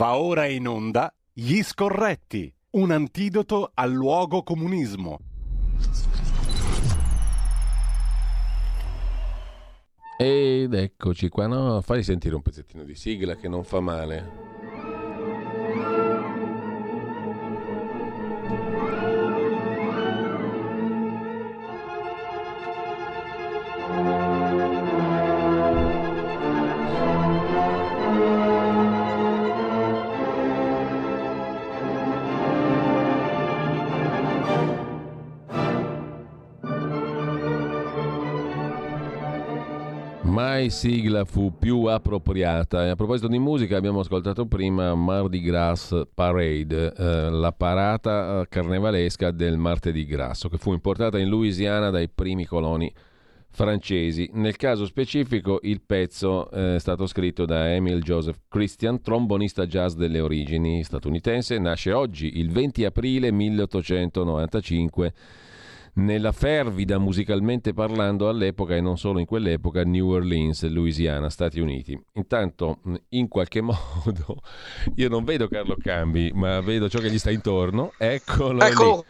Va ora in onda Gli Scorretti, un antidoto al luogo comunismo. Ed eccoci qua, no? Fai sentire un pezzettino di sigla che non fa male. Sigla fu più appropriata. E a proposito di musica, abbiamo ascoltato prima Mardi Gras Parade, eh, la parata eh, carnevalesca del martedì grasso, che fu importata in Louisiana dai primi coloni francesi. Nel caso specifico il pezzo eh, è stato scritto da Emil Joseph Christian, trombonista jazz delle origini statunitense, nasce oggi, il 20 aprile 1895 nella fervida musicalmente parlando all'epoca e non solo in quell'epoca New Orleans, Louisiana, Stati Uniti. Intanto in qualche modo io non vedo Carlo Cambi, ma vedo ciò che gli sta intorno. Eccolo ecco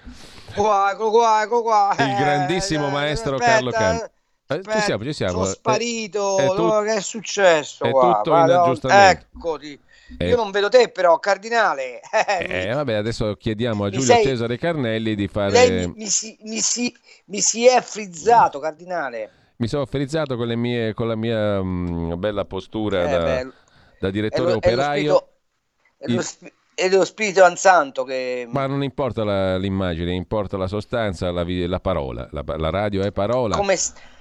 qua, ecco qua, ecco qua. Il grandissimo Eh, maestro aspetta, Carlo Cambi. Eh, aspetta, ci siamo, ci siamo. Sono Eh, sparito, è tut- no, che è successo è tutto in aggiustamento. Eccoti. Eh. Io non vedo te però, cardinale. Eh, vabbè, adesso chiediamo a Giulio sei- Cesare Carnelli di fare... Lei mi, mi si, mi, si, mi si è frizzato, cardinale. Mi sono frizzato con, le mie- con la mia mm, bella postura Eh, da, beh, da direttore è lo operaio. spirito, è lo Il- spi- è lo Spirito Santo che... Ma non importa la- l'immagine, importa la sostanza, la, la parola. La, la radio è parola, Come,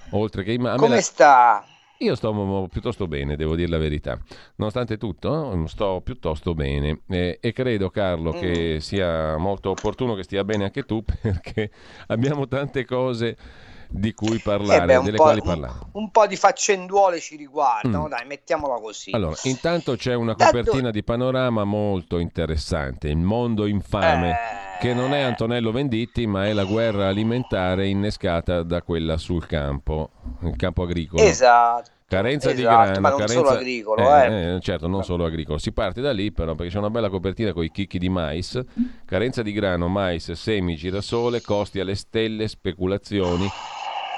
oltre che immagine. come sta? Io sto piuttosto bene, devo dire la verità. Nonostante tutto, eh, sto piuttosto bene Eh, e credo, Carlo, Mm. che sia molto opportuno che stia bene anche tu perché abbiamo tante cose di cui parlare, Eh beh, un, delle quali un- parlare. un po' di faccenduole ci riguardano, Mm. dai, mettiamola così. Allora, intanto c'è una Da copertina di panorama molto interessante, Il mondo infame, Eh, che non è Antonello Venditti, ma è la guerra alimentare innescata da quella sul campo, il campo agricolo. Esatto. Carenza di esatto, grano, ma non carenza... solo agricolo, eh. eh, certo, non solo agricolo. Si parte da lì però perché c'è una bella copertina con i chicchi di mais, carenza di grano, mais, semi, girasole, costi alle stelle, speculazioni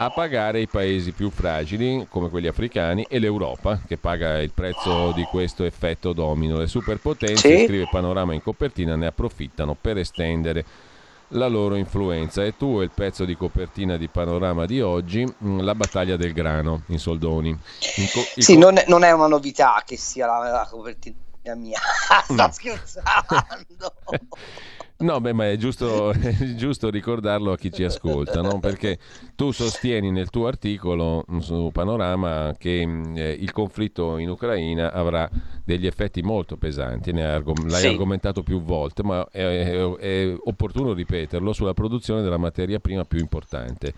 a pagare i paesi più fragili come quelli africani e l'Europa che paga il prezzo di questo effetto domino. Le superpotenze, Sì. scrive Panorama in copertina, ne approfittano per estendere la loro influenza. E tu, il pezzo di copertina di Panorama di oggi, mh, la battaglia del grano in soldoni. In co- Sì, co- non è, non è una novità che sia la, la copertina mia. No. scherzando. No, beh, ma è giusto, è giusto ricordarlo a chi ci ascolta, no? perché tu sostieni nel tuo articolo mh, su Panorama che mh, eh, il conflitto in Ucraina avrà degli effetti molto pesanti, argom- l'hai Sì. argomentato più volte, ma è, è- è opportuno ripeterlo sulla produzione della materia prima più importante.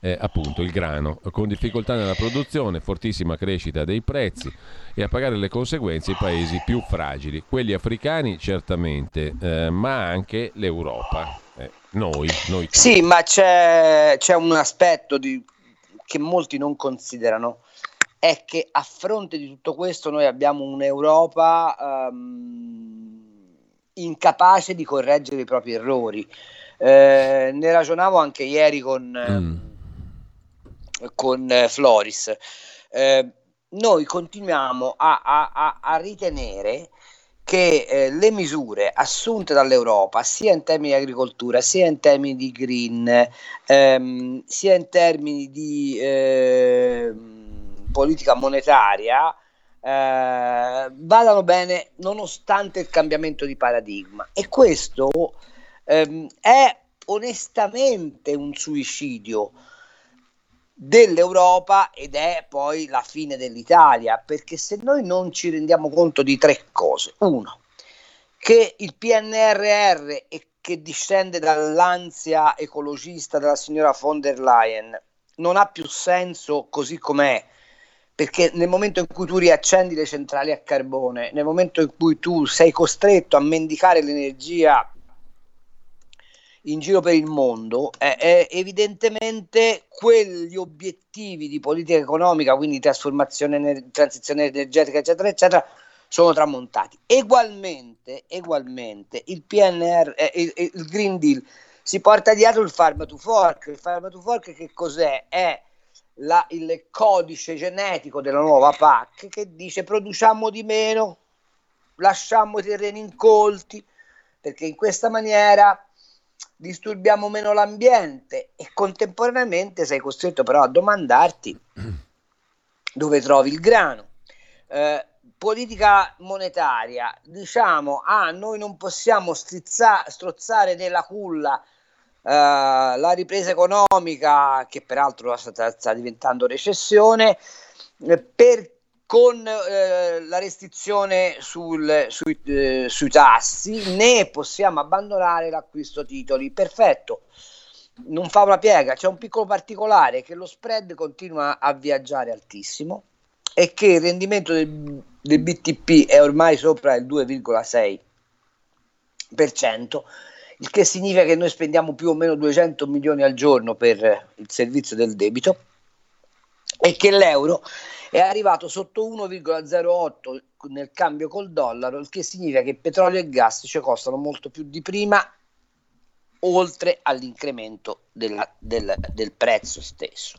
Eh, appunto il grano, con difficoltà nella produzione, fortissima crescita dei prezzi e a pagare le conseguenze i paesi più fragili, quelli africani certamente, eh, ma anche l'Europa, eh, noi, noi. Sì, ma c'è, c'è un aspetto di- che molti non considerano, è che a fronte di tutto questo noi abbiamo un'Europa ehm, incapace di correggere i propri errori. Eh, ne ragionavo anche ieri con, Mm. Con eh, Floris. Eh, noi continuiamo a, a- a- ritenere che eh, le misure assunte dall'Europa, sia in termini di agricoltura, sia in termini di green, ehm, sia in termini di ehm, politica monetaria, eh, vadano bene nonostante il cambiamento di paradigma. E questo ehm, è onestamente un suicidio dell'Europa ed è poi la fine dell'Italia, perché se noi non ci rendiamo conto di tre cose, uno, che il PNRR e che discende dall'ansia ecologista della signora von der Leyen non ha più senso così com'è, perché nel momento in cui tu riaccendi le centrali a carbone, nel momento in cui tu sei costretto a mendicare l'energia in giro per il mondo, eh, eh, evidentemente quegli obiettivi di politica economica, quindi trasformazione, transizione energetica, eccetera, eccetera, sono tramontati. Egualmente, egualmente il PNR, eh, il, il, Green Deal si porta dietro il Farm to Fork. Il Farm to Fork che cos'è? È la, il codice genetico della nuova PAC che dice produciamo di meno, lasciamo i terreni incolti, perché in questa maniera disturbiamo meno l'ambiente e contemporaneamente sei costretto però a domandarti dove trovi il grano. Eh, politica monetaria, diciamo, ah, noi non possiamo strizza, strozzare nella culla eh, la ripresa economica, che peraltro sta, sta diventando recessione, eh, per con eh, la restrizione sul, sui, eh, sui, tassi né possiamo abbandonare l'acquisto titoli. Perfetto, non fa una piega. C'è un piccolo particolare che lo spread continua a viaggiare altissimo e che il rendimento del, del BTP è ormai sopra il 2,6%, il che significa che noi spendiamo più o meno 200 milioni al giorno per il servizio del debito e che l'euro è arrivato sotto 1,08 nel cambio col dollaro, il che significa che petrolio e gas ci costano molto più di prima, oltre all'incremento della, del, del prezzo stesso.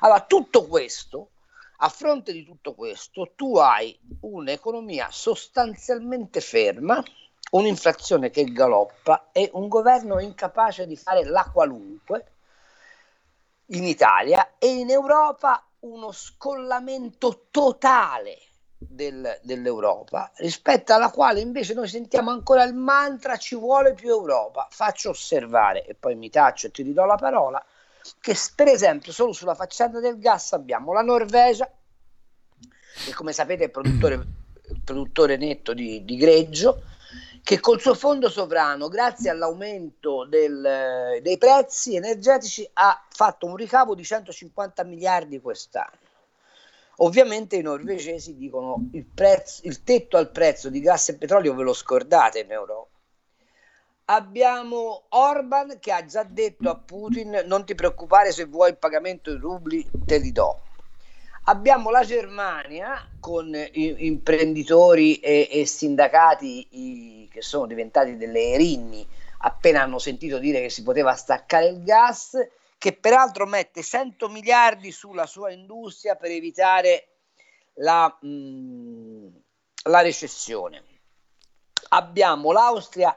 Allora, tutto questo, a fronte di tutto questo, tu hai un'economia sostanzialmente ferma, un'inflazione che galoppa e un governo incapace di fare la qualunque in Italia e in Europa uno scollamento totale del, dell'Europa, rispetto alla quale invece noi sentiamo ancora il mantra ci vuole più Europa. Faccio osservare, e poi mi taccio e ti ridò la parola, che per esempio solo sulla faccenda del gas abbiamo la Norvegia, che come sapete è produttore, produttore netto di, di greggio, che col suo fondo sovrano, grazie all'aumento del, dei prezzi energetici, ha fatto un ricavo di 150 miliardi quest'anno. Ovviamente i norvegesi dicono il, prezzo, il tetto al prezzo di gas e petrolio ve lo scordate in Europa. Abbiamo Orban che ha già detto a Putin non ti preoccupare se vuoi il pagamento in rubli, te li do. Abbiamo la Germania con imprenditori e, e sindacati i, che sono diventati delle erinni appena hanno sentito dire che si poteva staccare il gas, che peraltro mette 100 miliardi sulla sua industria per evitare la, mh, mm, la recessione. Abbiamo l'Austria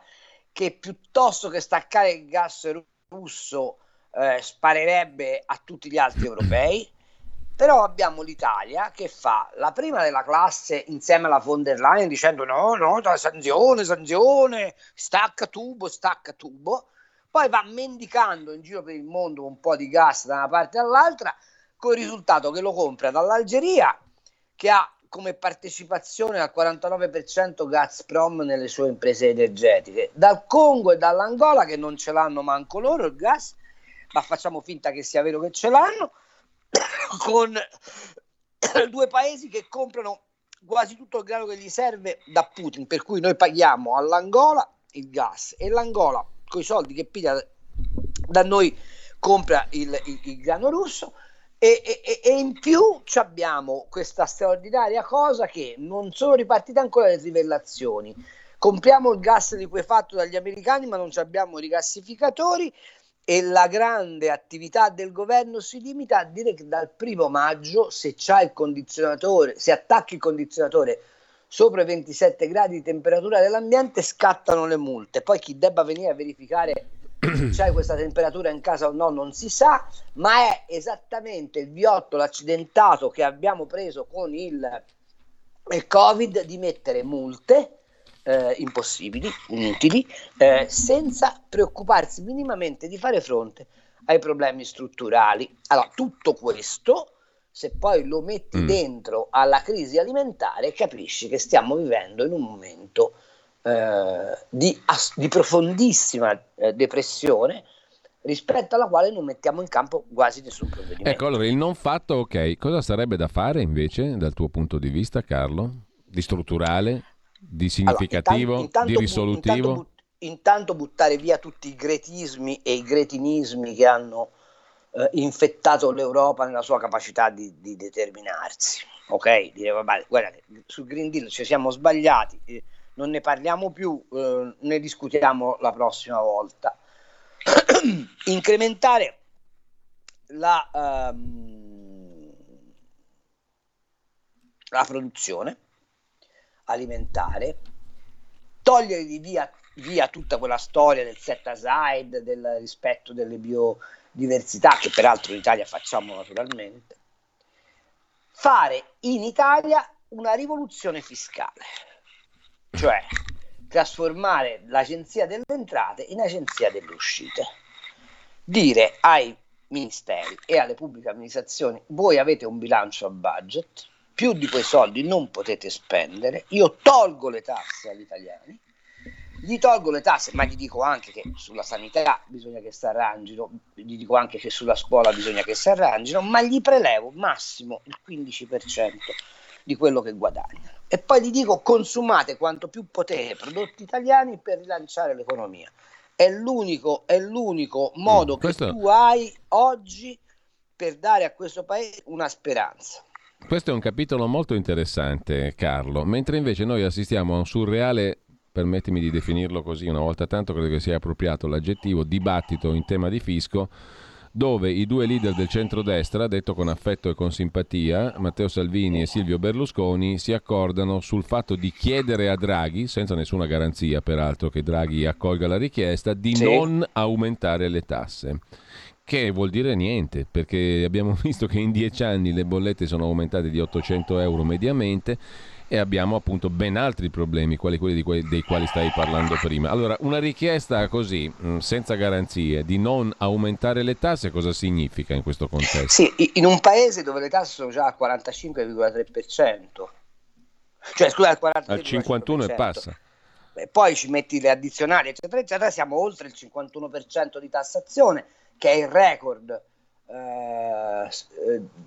che piuttosto che staccare il gas russo eh, sparerebbe a tutti gli altri europei però abbiamo l'Italia che fa la prima della classe insieme alla von der Leyen dicendo no, no, sanzione, sanzione, stacca tubo, stacca tubo, poi va mendicando in giro per il mondo un po' di gas da una parte all'altra, con il risultato che lo compra dall'Algeria, che ha come partecipazione al 49% Gazprom nelle sue imprese energetiche, dal Congo e dall'Angola che non ce l'hanno manco loro il gas, ma facciamo finta che sia vero che ce l'hanno, con due paesi che comprano quasi tutto il grano che gli serve da Putin, per cui noi paghiamo all'Angola il gas e l'Angola con i soldi che piglia da noi compra il, il, il grano russo e, e, e, in più abbiamo questa straordinaria cosa che non sono ripartite ancora le trivellazioni. Compriamo il gas liquefatto dagli americani, ma non abbiamo i rigassificatori e la grande attività del governo si limita a dire che dal primo maggio se c'è il condizionatore, se attacchi il condizionatore sopra i 27 gradi di temperatura dell'ambiente scattano le multe. Poi chi debba venire a verificare se c'è questa temperatura in casa o no non si sa, ma è esattamente il viottolo accidentato che abbiamo preso con il, il Covid di mettere multe eh, impossibili, inutili, eh, senza preoccuparsi minimamente di fare fronte ai problemi strutturali. Allora, tutto questo, se poi lo metti mm. dentro alla crisi alimentare, capisci che stiamo vivendo in un momento eh, di, di, profondissima eh, depressione rispetto alla quale non mettiamo in campo quasi nessun provvedimento. Ecco, allora il non fatto, ok, cosa sarebbe da fare invece dal tuo punto di vista, Carlo? Di strutturale? Di significativo, allora, intanto, di risolutivo? Intanto, but, intanto, buttare via tutti i gretismi e i gretinismi che hanno eh, infettato l'Europa nella sua capacità di, di determinarsi. ok? Dire, vabbè, guardate, sul Green Deal ci siamo sbagliati, eh, non ne parliamo più, eh, ne discutiamo la prossima volta. Incrementare la, um, la produzione alimentare, togliere di via, via tutta quella storia del set aside, del rispetto delle biodiversità, che peraltro in Italia facciamo naturalmente, fare in Italia una rivoluzione fiscale, cioè trasformare l'agenzia delle entrate in agenzia delle uscite. Dire ai ministeri e alle pubbliche amministrazioni voi avete un bilancio a budget, più di quei soldi non potete spendere, io tolgo le tasse agli italiani, gli tolgo le tasse, ma gli dico anche che sulla sanità bisogna che si arrangino, gli dico anche che sulla scuola bisogna che si arrangino, ma gli prelevo massimo il 15% di quello che guadagnano. E poi gli dico consumate quanto più potete prodotti italiani per rilanciare l'economia. È l'unico, è l'unico modo mm, questo... che tu hai oggi per dare a questo paese una speranza. Questo è un capitolo molto interessante, Carlo, mentre invece noi assistiamo a un surreale, permettimi di definirlo così una volta tanto, credo che sia appropriato l'aggettivo, dibattito in tema di fisco, dove i due leader del centrodestra, detto con affetto e con simpatia, Matteo Salvini e Silvio Berlusconi, si accordano sul fatto di chiedere a Draghi, senza nessuna garanzia peraltro che Draghi accolga la richiesta, di sì. non aumentare le tasse che vuol dire niente, perché abbiamo visto che in dieci anni le bollette sono aumentate di 800 euro mediamente e abbiamo appunto ben altri problemi, quali quelli que- dei quali stai parlando prima. Allora, una richiesta così, mm, senza garanzie, di non aumentare le tasse, cosa significa in questo contesto? Sì, in un paese dove le tasse sono già al 45,3%, cioè scusa, al 43,5%. Al 51 e passa. poi ci metti le addizionali, eccetera, eccetera, siamo oltre il 51% di tassazione che è il record eh,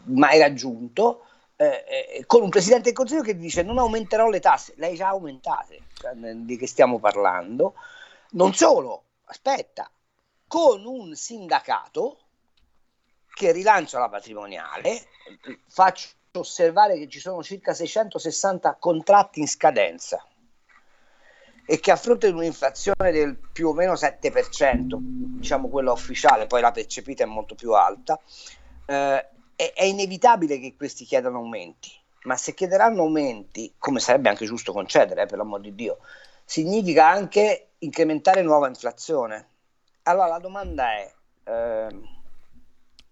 mai raggiunto, eh, eh, con un presidente del Consiglio che dice non aumenterò le tasse, lei già aumentate, cioè, di che stiamo parlando. Non solo, aspetta, con un sindacato che rilancia la patrimoniale, faccio osservare che ci sono circa 660 contratti in scadenza e che a fronte di un'inflazione del più o meno 7%, diciamo quella ufficiale, poi la percepita è molto più alta, eh, è, è, inevitabile che questi chiedano aumenti, ma se chiederanno aumenti, come sarebbe anche giusto concedere, eh, per l'amor di Dio, significa anche incrementare nuova inflazione. Allora la domanda è, eh,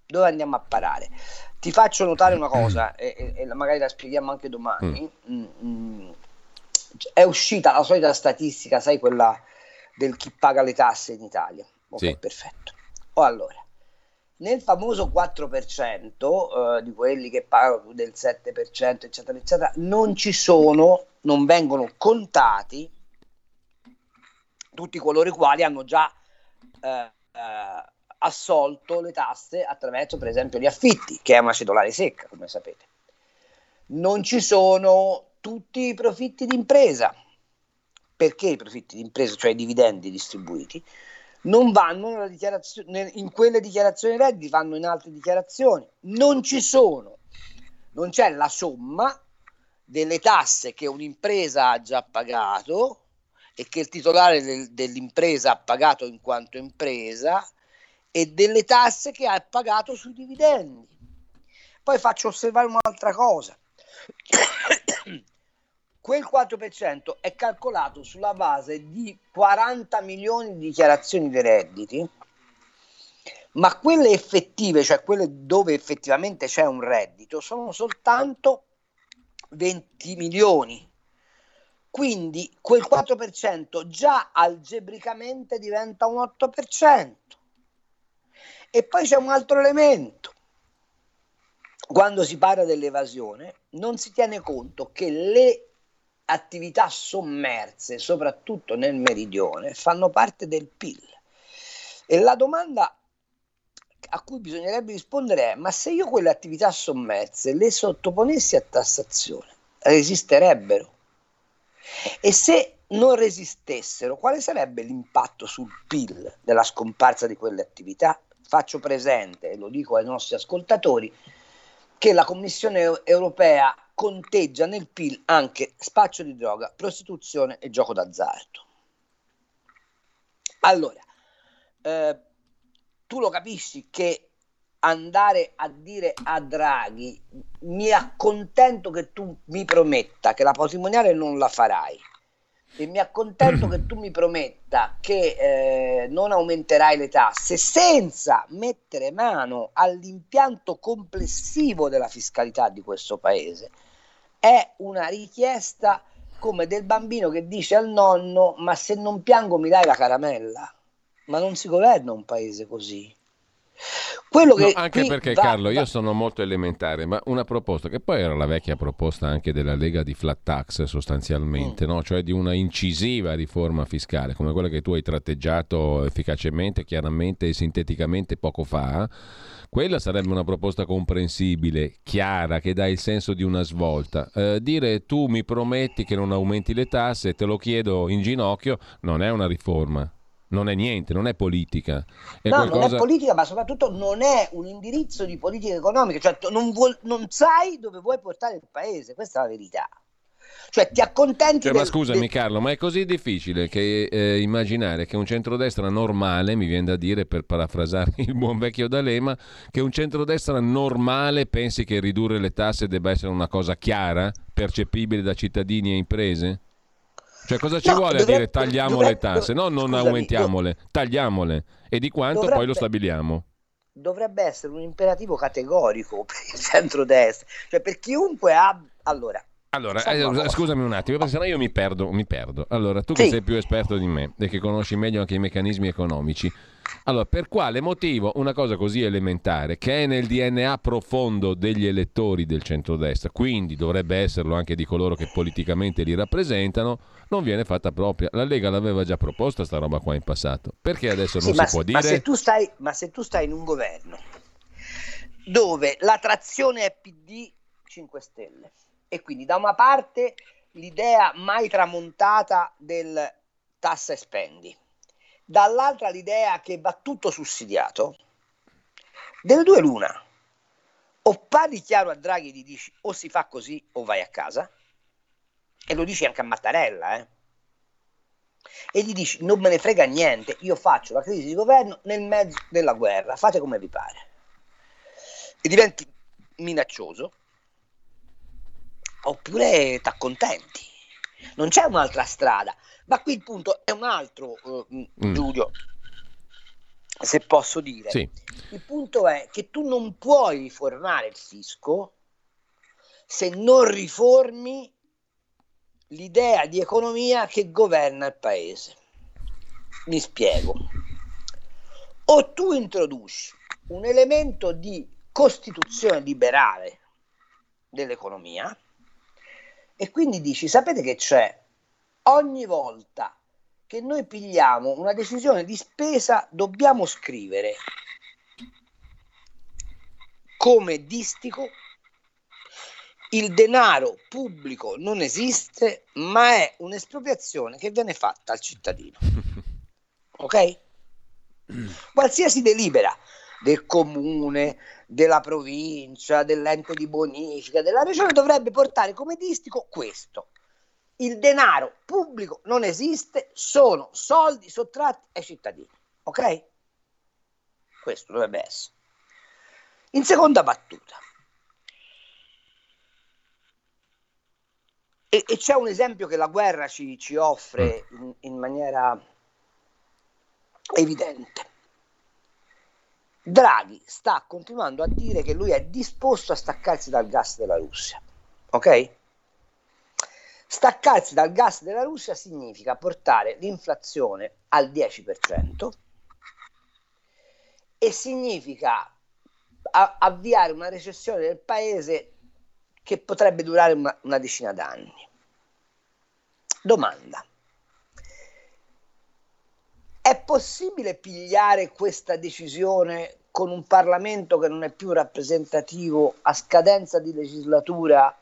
dove andiamo a parare? Ti faccio notare una cosa, e, e, e magari la spieghiamo anche domani. Mm. Mm, mm è uscita la solita statistica, sai, quella del chi paga le tasse in Italia. Ok, sì. perfetto. O allora, nel famoso 4% eh, di quelli che pagano del 7%, eccetera, eccetera, non ci sono, non vengono contati tutti coloro i quali hanno già eh, eh, assolto le tasse attraverso, per esempio, gli affitti, che è una cedolare secca, come sapete. Non ci sono tutti i profitti d'impresa. Perché i profitti d'impresa, cioè i dividendi distribuiti, non vanno in quelle dichiarazioni redditi, vanno in altre dichiarazioni. Non ci sono, non c'è la somma delle tasse che un'impresa ha già pagato e che il titolare del, dell'impresa ha pagato in quanto impresa e delle tasse che ha pagato sui dividendi. Poi faccio osservare un'altra cosa quel 4% è calcolato sulla base di 40 milioni di dichiarazioni dei redditi, ma quelle effettive, cioè quelle dove effettivamente c'è un reddito, sono soltanto 20 milioni. Quindi quel 4% già algebricamente diventa un 8%. E poi c'è un altro elemento. Quando si parla dell'evasione non si tiene conto che le attività sommerse, soprattutto nel meridione, fanno parte del PIL. E la domanda a cui bisognerebbe rispondere è: ma se io quelle attività sommerse le sottoponessi a tassazione, resisterebbero? E se non resistessero, quale sarebbe l'impatto sul PIL della scomparsa di quelle attività? Faccio presente, e lo dico ai nostri ascoltatori, che la Commissione europea conteggia nel PIL anche spaccio di droga, prostituzione e gioco d'azzardo. Allora, eh, tu lo capisci che andare a dire a Draghi mi accontento che tu mi prometta che la patrimoniale non la farai e mi accontento che tu mi prometta che eh, non aumenterai le tasse senza mettere mano all'impianto complessivo della fiscalità di questo paese. È una richiesta come del bambino che dice al nonno ma se non piango mi dai la caramella? Ma non si governa un paese così quello che no, anche perché va, Carlo, io sono molto elementare, ma una proposta che poi era la vecchia proposta anche della Lega di flat tax sostanzialmente, mm. no? cioè di una incisiva riforma fiscale come quella che tu hai tratteggiato efficacemente, chiaramente e sinteticamente poco fa. Quella sarebbe una proposta comprensibile, chiara, che dà il senso di una svolta. Eh, dire tu mi prometti che non aumenti le tasse, te lo chiedo in ginocchio, non è una riforma non è niente, non è politica. È no, qualcosa... non è politica, ma soprattutto non è un indirizzo di politica economica, cioè non, vuol, non sai dove vuoi portare il paese, questa è la verità. Cioè ti accontenti cioè, del, Ma scusami del... Carlo, ma è così difficile che eh, immaginare che un centrodestra normale, mi viene da dire per parafrasare il buon vecchio D'Alema, che un centrodestra normale pensi che ridurre le tasse debba essere una cosa chiara, percepibile da cittadini e imprese? Cioè cosa ci no, vuole dovrebbe, a dire tagliamo dovrebbe, le tasse? No, non scusami, aumentiamole, dov- tagliamole. E di quanto dovrebbe, poi lo stabiliamo? Dovrebbe essere un imperativo categorico per il centrodestra. Cioè per chiunque ha... Allora, allora, eh, scusami un attimo, perché sennò io mi perdo, mi perdo. Allora, tu sì. che sei più esperto di me e che conosci meglio anche i meccanismi economici, allora, per quale motivo una cosa così elementare, che è nel DNA profondo degli elettori del centrodestra, quindi dovrebbe esserlo anche di coloro che politicamente li rappresentano, non viene fatta propria? La Lega l'aveva già proposta sta roba qua in passato. Perché adesso non sì, si può dire? Ma se, tu stai, ma se tu stai in un governo dove la trazione è PD 5 Stelle e quindi da una parte l'idea mai tramontata del tassa e spendi dall'altra l'idea che va tutto sussidiato, delle due l'una. O parli chiaro a Draghi e gli dici o si fa così o vai a casa, e lo dici anche a Mattarella, eh? e gli dici non me ne frega niente, io faccio la crisi di governo nel mezzo della guerra, fate come vi pare. E diventi minaccioso, oppure ti accontenti. Non c'è un'altra strada. Ma qui il punto è un altro, uh, mm. Giulio, se posso dire. Sì. Il punto è che tu non puoi riformare il fisco se non riformi l'idea di economia che governa il paese. Mi spiego. O tu introduci un elemento di costituzione liberale dell'economia e quindi dici, sapete che c'è? ogni volta che noi pigliamo una decisione di spesa dobbiamo scrivere come distico il denaro pubblico non esiste, ma è un'espropriazione che viene fatta al cittadino. Ok? Qualsiasi delibera del comune, della provincia, dell'ente di bonifica, della regione dovrebbe portare come distico questo il denaro pubblico non esiste, sono soldi sottratti ai cittadini. Ok? Questo dovrebbe essere. In seconda battuta, e, e c'è un esempio che la guerra ci, ci offre mm. in, in maniera evidente. Draghi sta continuando a dire che lui è disposto a staccarsi dal gas della Russia. Ok? Staccarsi dal gas della Russia significa portare l'inflazione al 10% e significa avviare una recessione del paese che potrebbe durare una, una decina d'anni. Domanda. È possibile pigliare questa decisione con un Parlamento che non è più rappresentativo a scadenza di legislatura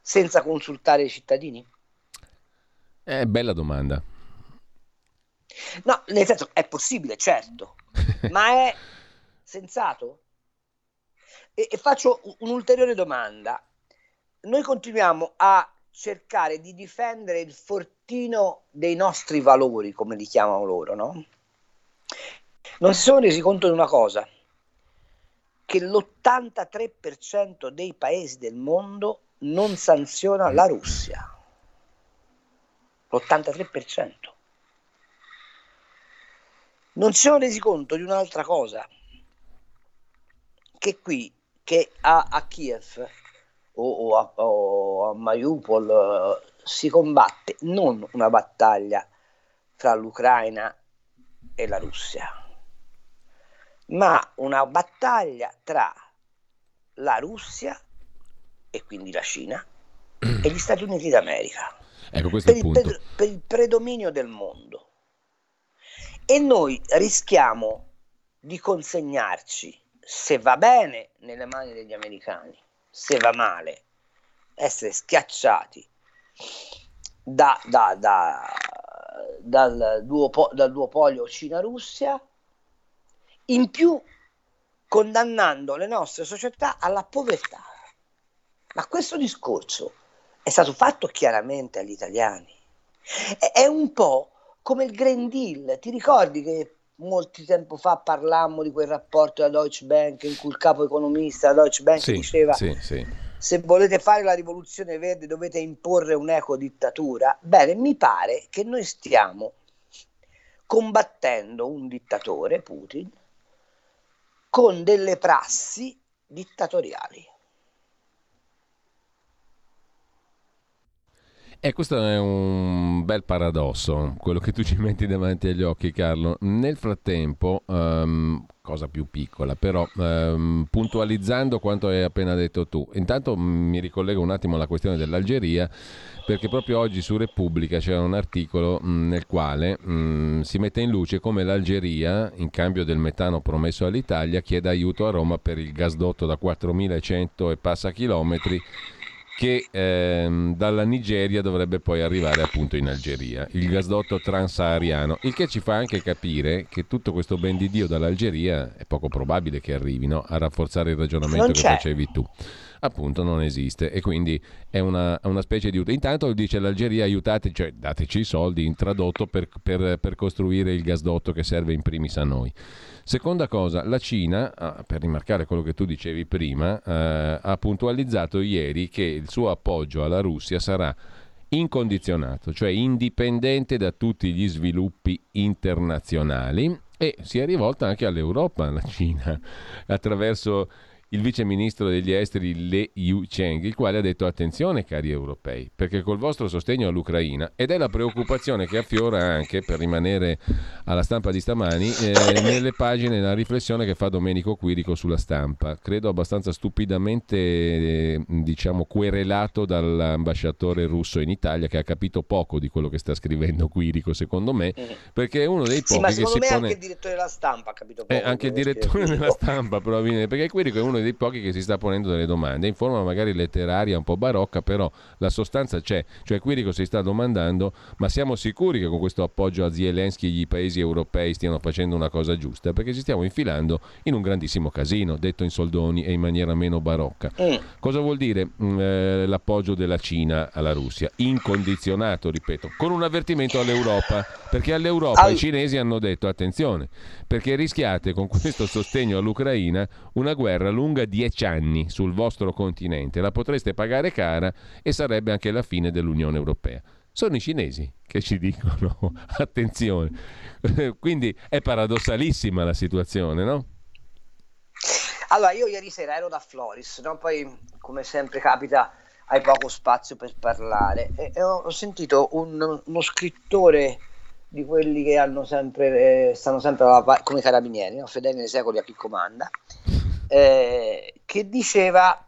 senza consultare i cittadini? È bella domanda. No, nel senso è possibile, certo, ma è sensato? E, e faccio un'ulteriore domanda. Noi continuiamo a cercare di difendere il fortino dei nostri valori, come li chiamano loro, no? Non si sono resi conto di una cosa, che l'83% dei paesi del mondo non sanziona la Russia. L'83%. Non si sono resi conto di un'altra cosa, che qui, che a, a Kiev o, a, o a Mariupol uh, si combatte non una battaglia fra l'Ucraina e la Russia, ma una battaglia tra la Russia e quindi la Cina e gli Stati Uniti d'America ecco, per, il, per, per il predominio del mondo. E noi rischiamo di consegnarci, se va bene, nelle mani degli americani, se va male, essere schiacciati da, da, da, dal, duopo, dal duopolio Cina-Russia, in più condannando le nostre società alla povertà. Ma questo discorso è stato fatto chiaramente agli italiani. È, un po' come il Green Deal. Ti ricordi che molti tempo fa parlammo di quel rapporto da Deutsche Bank in cui il capo economista da Deutsche Bank sì, diceva sì, sì. se volete fare la rivoluzione verde dovete imporre un'eco dittatura. Bene, mi pare che noi stiamo combattendo un dittatore, Putin, con delle prassi dittatoriali. E questo è un bel paradosso, quello che tu ci metti davanti agli occhi, Carlo. Nel frattempo, um, cosa più piccola, però um, puntualizzando quanto hai appena detto tu, intanto mi ricollego un attimo alla questione dell'Algeria, perché proprio oggi su Repubblica c'era un articolo mh, nel quale mh, si mette in luce come l'Algeria, in cambio del metano promesso all'Italia, chieda aiuto a Roma per il gasdotto da 4.100 e passa chilometri che ehm, dalla Nigeria dovrebbe poi arrivare appunto in Algeria, il gasdotto transahariano, il che ci fa anche capire che tutto questo ben di Dio dall'Algeria è poco probabile che arrivino a rafforzare il ragionamento che facevi tu appunto non esiste e quindi è una, una specie di... Intanto dice l'Algeria aiutate, cioè dateci i soldi in tradotto per, per, per costruire il gasdotto che serve in primis a noi. Seconda cosa, la Cina, ah, per rimarcare quello che tu dicevi prima, eh, ha puntualizzato ieri che il suo appoggio alla Russia sarà incondizionato, cioè indipendente da tutti gli sviluppi internazionali e si è rivolta anche all'Europa, la Cina, attraverso il vice ministro degli esteri Le Yu Cheng, il quale ha detto attenzione cari europei, perché col vostro sostegno all'Ucraina, ed è la preoccupazione che affiora anche, per rimanere alla stampa di stamani, eh, nelle pagine la riflessione che fa Domenico Quirico sulla stampa, credo abbastanza stupidamente eh, diciamo querelato dall'ambasciatore russo in Italia che ha capito poco di quello che sta scrivendo Quirico secondo me, mm. perché è uno dei pochi sì, che si me pone... anche il direttore della stampa ha capito poco. Eh, anche il direttore della stampa probabilmente, perché Quirico è uno dei pochi che si sta ponendo delle domande, in forma magari letteraria un po' barocca, però la sostanza c'è, cioè Quirico si sta domandando ma siamo sicuri che con questo appoggio a Zelensky gli paesi europei stiano facendo una cosa giusta? Perché ci stiamo infilando in un grandissimo casino, detto in soldoni e in maniera meno barocca. Mm. Cosa vuol dire mm, eh, l'appoggio della Cina alla Russia? Incondizionato, ripeto, con un avvertimento all'Europa, perché all'Europa All... i cinesi hanno detto attenzione, perché rischiate con questo sostegno all'Ucraina una guerra lunga dieci anni sul vostro continente, la potreste pagare cara e sarebbe anche la fine dell'Unione Europea. Sono i cinesi che ci dicono attenzione. Quindi è paradossalissima la situazione, no? Allora, io ieri sera ero da Floris, no? poi come sempre capita hai poco spazio per parlare e, e ho sentito un, uno scrittore di quelli che hanno sempre, eh, stanno sempre alla, come carabinieri, no? fedeli nei secoli a chi comanda, eh, che diceva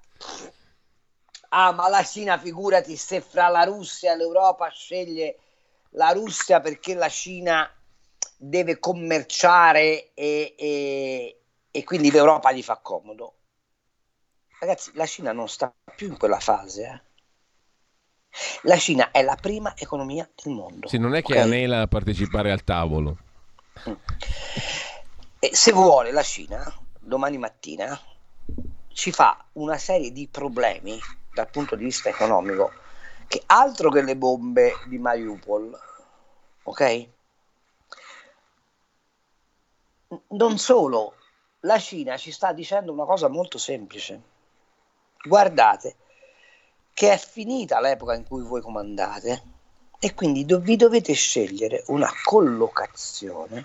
ah ma la Cina figurati se fra la Russia e l'Europa sceglie la Russia perché la Cina deve commerciare e, e, e quindi l'Europa gli fa comodo. Ragazzi, la Cina non sta più in quella fase, eh la Cina è la prima economia del mondo. Sì, non è che okay? anela a partecipare al tavolo. E se vuole la Cina, domani mattina, ci fa una serie di problemi dal punto di vista economico che altro che le bombe di Mariupol, ok? Non solo, la Cina ci sta dicendo una cosa molto semplice. Guardate che è finita l'epoca in cui voi comandate e quindi do- vi dovete scegliere una collocazione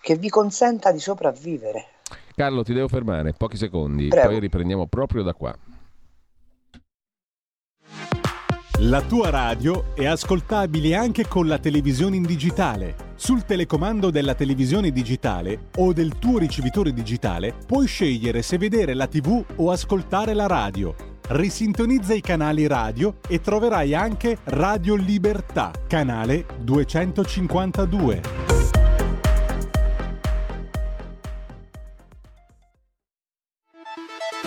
che vi consenta di sopravvivere. Carlo, ti devo fermare, pochi secondi, Prego. poi riprendiamo proprio da qua. La tua radio è ascoltabile anche con la televisione in digitale. Sul telecomando della televisione digitale o del tuo ricevitore digitale puoi scegliere se vedere la TV o ascoltare la radio. Risintonizza i canali radio e troverai anche Radio Libertà, canale 252.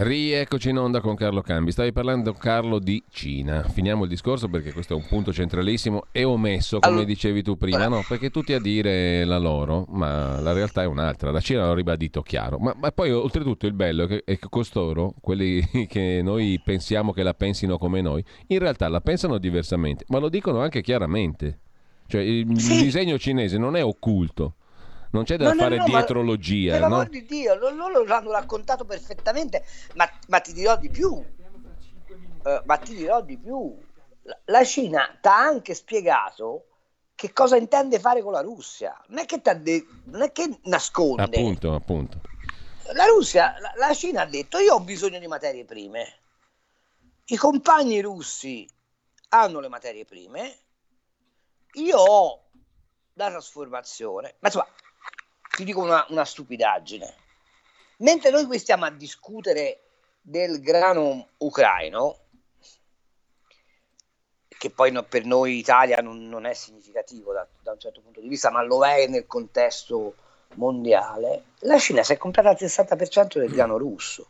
Rieccoci in onda con Carlo Cambi. Stavi parlando, Carlo, di Cina. Finiamo il discorso perché questo è un punto centralissimo e omesso, come dicevi tu prima. No, perché tutti a dire la loro, ma la realtà è un'altra. La Cina l'ho ribadito chiaro. Ma, ma poi, oltretutto, il bello è che, è che costoro, quelli che noi pensiamo che la pensino come noi, in realtà la pensano diversamente, ma lo dicono anche chiaramente. Cioè, il, il disegno cinese non è occulto. Non c'è da No, no, fare no, ma- dietrologia, Per no? l'amor di Dio, lo- loro l'hanno raccontato perfettamente, ma, ma ti dirò di più. Eh, ma ti dirò di più. La- Cina ti ha anche spiegato che cosa intende fare con la Russia. Non è che, de- non è che nasconde. Appunto, appunto. La Russia, la, la Cina ha detto io ho bisogno di materie prime. I compagni russi hanno le materie prime, io ho la trasformazione. Ma insomma, ti dico una, una stupidaggine. Mentre noi qui stiamo a discutere del grano ucraino, che poi no- per noi Italia non, non è significativo da, da un certo punto di vista, ma lo è nel contesto mondiale, la Cina si è comprata il 60% del grano russo.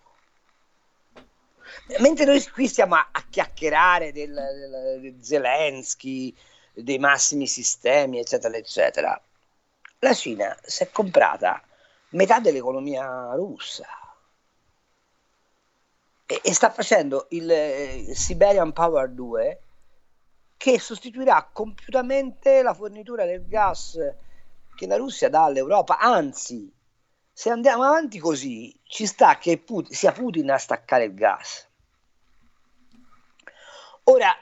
Mentre noi qui stiamo a, a chiacchierare del, del- del Zelensky, dei massimi sistemi, eccetera, eccetera, la Cina si è comprata metà dell'economia russa e, e sta facendo il, eh, il Siberian Power 2 che sostituirà compiutamente la fornitura del gas che la Russia dà all'Europa. Anzi, se andiamo avanti così, ci sta che Putin- sia Putin a staccare il gas. Ora,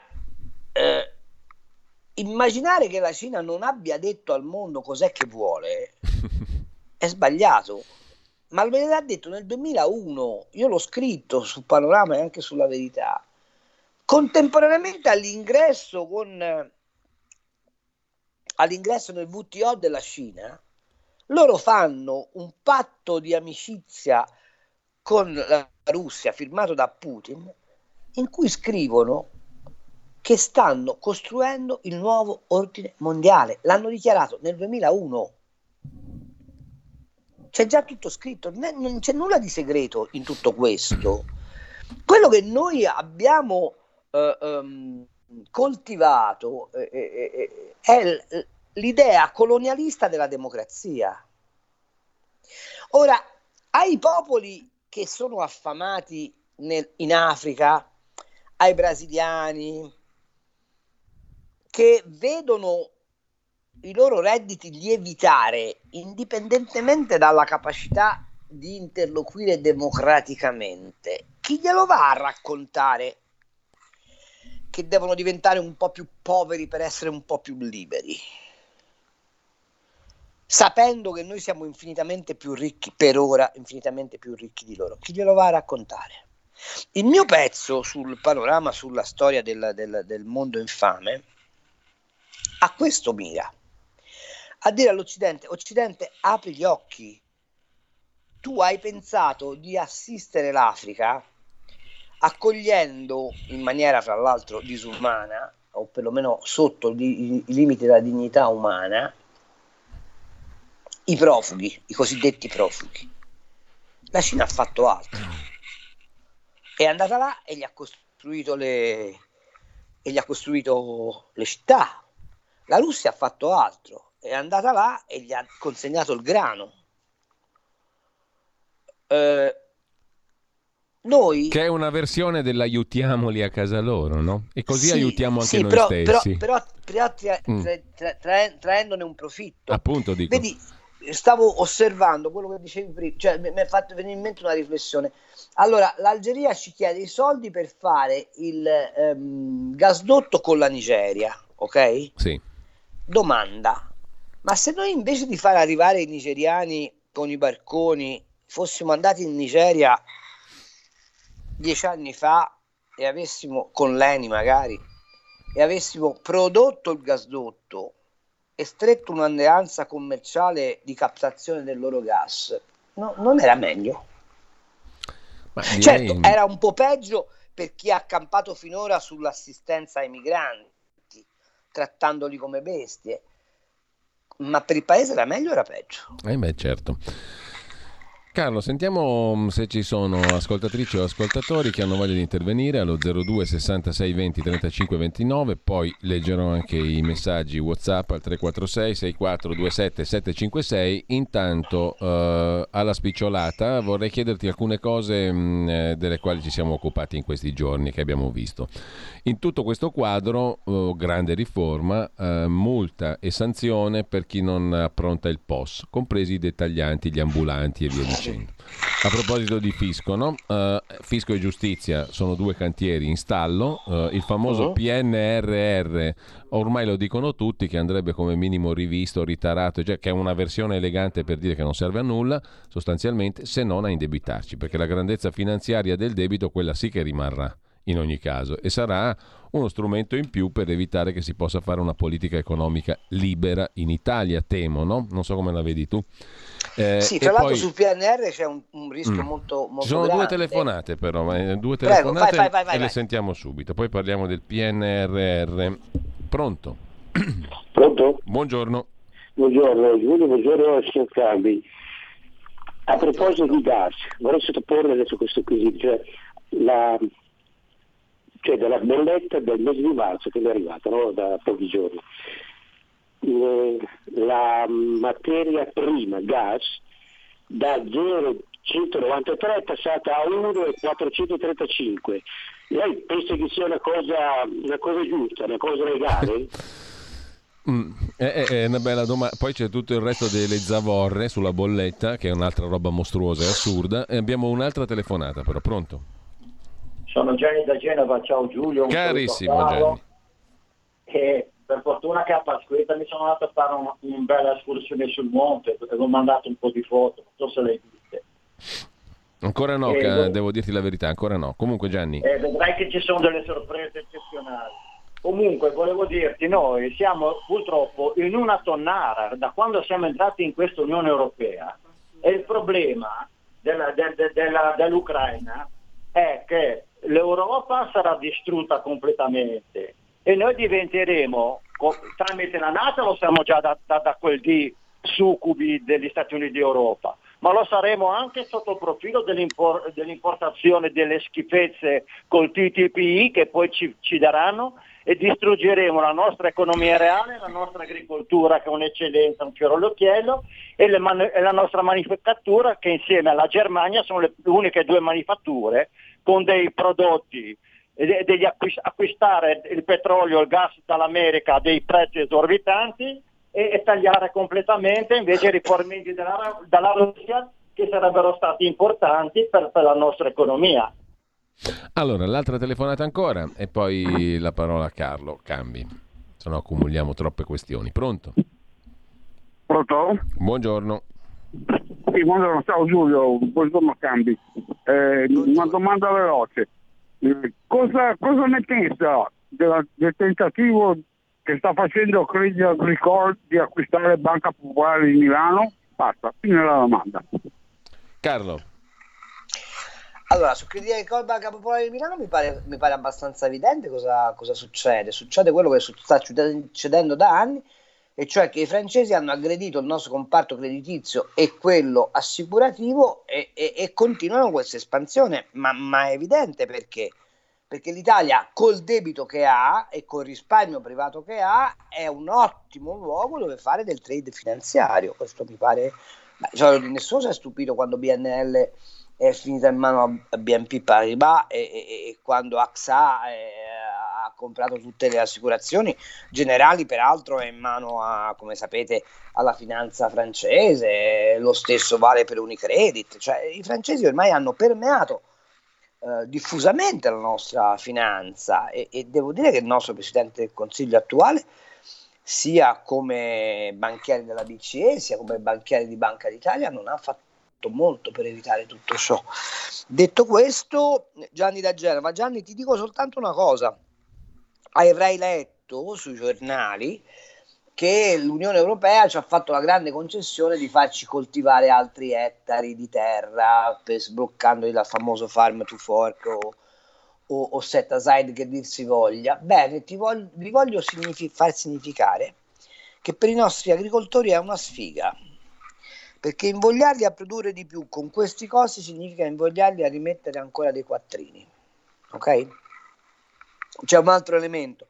eh, immaginare che la Cina non abbia detto al mondo cos'è che vuole è sbagliato. Ma me l'ha detto nel 2001, io l'ho scritto su Panorama e anche sulla Verità. Contemporaneamente all'ingresso con all'ingresso nel WTO della Cina, loro fanno un patto di amicizia con la Russia firmato da Putin in cui scrivono che stanno costruendo il nuovo ordine mondiale. L'hanno dichiarato nel 2001. C'è già tutto scritto, non è- c'è nulla di segreto in tutto questo. Quello che noi abbiamo eh, ehm, coltivato eh, eh, eh, è l- l'idea colonialista della democrazia. Ora, ai popoli che sono affamati nel- in Africa, ai brasiliani, che vedono i loro redditi lievitare indipendentemente dalla capacità di interloquire democraticamente, chi glielo va a raccontare che devono diventare un po' più poveri per essere un po' più liberi? Sapendo che noi siamo infinitamente più ricchi per ora, infinitamente più ricchi di loro, chi glielo va a raccontare? Il mio pezzo sul panorama, sulla storia del, del- del mondo infame, a questo mira, a dire all'Occidente, Occidente apri gli occhi, tu hai pensato di assistere l'Africa accogliendo in maniera fra l'altro disumana o perlomeno sotto i, limiti della dignità umana i profughi, i cosiddetti profughi. La Cina ha fatto altro. È andata là e gli ha costruito le, e gli ha costruito le città. La Russia ha fatto altro, è andata là e gli ha consegnato il grano. Eh, noi... Che è una versione dell'aiutiamoli a casa loro, no? E così sì, aiutiamo anche sì, noi però, stessi. Però, però, però tra, mm. tra, tra, traendone un profitto. Appunto, dico. Vedi, stavo osservando quello che dicevi prima, cioè mi, mi è fatto venire in mente una riflessione. Allora, l'Algeria ci chiede i soldi per fare il um, gasdotto con la Nigeria, ok? Sì. Domanda, ma se noi invece di far arrivare i nigeriani con i barconi fossimo andati in Nigeria dieci anni fa e avessimo con l'ENI magari e avessimo prodotto il gasdotto e stretto un'alleanza commerciale di captazione del loro gas, no, non era meglio? Direi... Certo, era un po' peggio per chi ha accampato finora sull'assistenza ai migranti, trattandoli come bestie, ma per il paese era meglio o era peggio? Eh beh, certo. Carlo, sentiamo mm, se ci sono ascoltatrici o ascoltatori che hanno voglia di intervenire allo 02 66 20 35 29, poi leggerò anche i messaggi WhatsApp al 346 6427 756. Intanto eh, alla spicciolata vorrei chiederti alcune cose mh, mm, eh, delle quali ci siamo occupati in questi giorni che abbiamo visto. In tutto questo quadro, oh, grande riforma, eh, multa e sanzione per chi non appronta il POS, compresi i dettaglianti, gli ambulanti e via dicendo. A proposito di fisco, no? uh, fisco e giustizia sono due cantieri in stallo, uh, il famoso uh-huh. PNRR, ormai lo dicono tutti che andrebbe come minimo rivisto, ritarato, cioè che è una versione elegante per dire che non serve a nulla, sostanzialmente, se non a indebitarci, perché la grandezza finanziaria del debito, quella sì che rimarrà in ogni caso e sarà uno strumento in più per evitare che si possa fare una politica economica libera in Italia, temo, no? Non so come la vedi tu. Eh, sì, tra l'altro poi... sul PNR c'è un, un rischio mm. molto, molto Ci sono grande. due telefonate però, due telefonate Prego, vai, vai, vai, e le sentiamo subito, poi parliamo del PNRR. Pronto? Pronto? Buongiorno. Buongiorno, Giulio, buongiorno signor Cambi. A proposito di gas, vorrei sottoporre adesso questo quesito, cioè la, cioè della bolletta del mese di marzo che mi è arrivata no? da pochi giorni. Eh, la materia prima gas da 0,193 è passata a 1,435. Lei pensa che sia una cosa, una cosa giusta, una cosa legale? Mm, è, è, una bella domanda. Poi c'è tutto il resto delle zavorre sulla bolletta, che è un'altra roba mostruosa e assurda. E abbiamo un'altra telefonata, però pronto? Sono Gianni da Genova, ciao Giulio. Carissimo Gianni. E per fortuna che a Pasquetta mi sono andato a fare una un bella escursione sul monte, perché ho mandato un po' di foto, non so se le hai viste. Ancora no, e, devo dirti la verità, ancora no. Comunque Gianni. Eh, vedrai che ci sono delle sorprese eccezionali. Comunque volevo dirti, noi siamo purtroppo in una tonnara da quando siamo entrati in questa Unione Europea e il problema della, de, de, della, dell'Ucraina è che l'Europa sarà distrutta completamente e noi diventeremo, tramite la Nato lo siamo già da, da, da quel di succubi degli Stati Uniti d'Europa, ma lo saremo anche sotto il profilo dell'impor- dell'importazione delle schifezze col TTPI che poi ci, ci daranno e distruggeremo la nostra economia reale, la nostra agricoltura che è un'eccellenza, un fiore all'occhiello e, man- e la nostra manifattura che insieme alla Germania sono le uniche due manifatture con dei prodotti e degli acquist- acquistare il petrolio e il gas dall'America a dei prezzi esorbitanti e, e tagliare completamente invece i riformenti dalla, dalla Russia che sarebbero stati importanti per, per la nostra economia. Allora, l'altra telefonata ancora e poi la parola a Carlo. Cambi, se no accumuliamo troppe questioni. Pronto? Pronto? Buongiorno. Sì, buongiorno, ciao Giulio, buongiorno Cambi. Eh, una domanda veloce. Eh, cosa, cosa, ne pensa della, del tentativo che sta facendo Credit Agricole di acquistare Banca Popolare di Milano? Basta, fine la domanda. Carlo. Allora, su Credit Agricole Banca Popolare di Milano mi pare, mi pare abbastanza evidente cosa, cosa, succede. Succede quello che sta succedendo da anni, e cioè che i francesi hanno aggredito il nostro comparto creditizio e quello assicurativo e, e, e continuano questa espansione, ma, ma, è evidente perché. perché l'Italia col debito che ha e col risparmio privato che ha è un ottimo luogo dove fare del trade finanziario. Questo mi pare... Cioè, nessuno si è stupito quando BNL è finita in mano a BNP Paribas e, e, quando AXA eh, comprato tutte le assicurazioni generali, peraltro è in mano a, come sapete, alla finanza francese, lo stesso vale per Unicredit, cioè i francesi ormai hanno permeato eh, diffusamente la nostra finanza e, e devo dire che il nostro Presidente del Consiglio attuale sia come banchieri della BCE sia come banchieri di Banca d'Italia non ha fatto molto per evitare tutto ciò. Detto questo, Gianni da Genova, Gianni ti dico soltanto una cosa, avrai letto sui giornali che l'Unione Europea ci ha fatto la grande concessione di farci coltivare altri ettari di terra per sbloccando il famoso farm to fork o, o, o set aside che dir si voglia. Bene, voglio, vi voglio signifi- far significare che per i nostri agricoltori è una sfiga perché invogliarli a produrre di più con questi costi significa invogliarli a rimettere ancora dei quattrini. Ok? C'è un altro elemento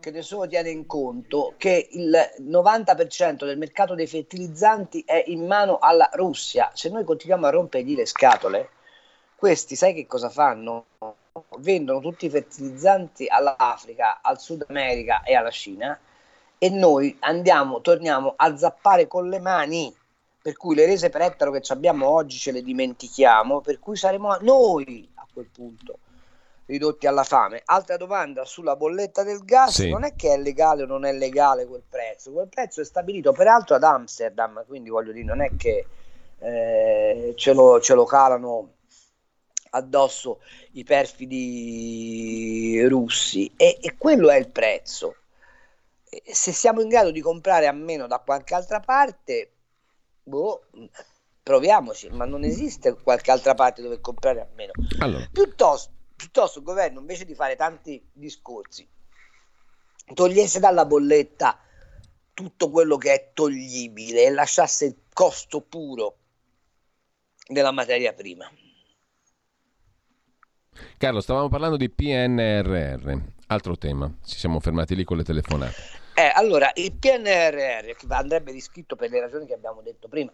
che nessuno tiene in conto che il 90% del mercato dei fertilizzanti è in mano alla Russia. Se noi continuiamo a rompergli le scatole, questi sai che cosa fanno? Vendono tutti i fertilizzanti all'Africa, al Sud America e alla Cina e noi andiamo, torniamo a zappare con le mani, per cui le rese per ettaro che abbiamo oggi ce le dimentichiamo, per cui saremo noi a quel punto ridotti alla fame. Altra domanda sulla bolletta del gas, sì. non è che è legale o non è legale quel prezzo, quel prezzo è stabilito peraltro ad Amsterdam, quindi voglio dire, non è che eh, ce, lo, ce lo calano addosso i perfidi russi e, e quello è il prezzo se siamo in grado di comprare a meno da qualche altra parte, boh, proviamoci, ma non esiste qualche altra parte dove comprare a meno. Allora. Piuttosto, piuttosto il governo, invece di fare tanti discorsi, togliesse dalla bolletta tutto quello che è toglibile e lasciasse il costo puro della materia prima. Carlo, stavamo parlando di PNRR, altro tema, ci siamo fermati lì con le telefonate. Eh, allora, il PNRR che andrebbe riscritto per le ragioni che abbiamo detto prima,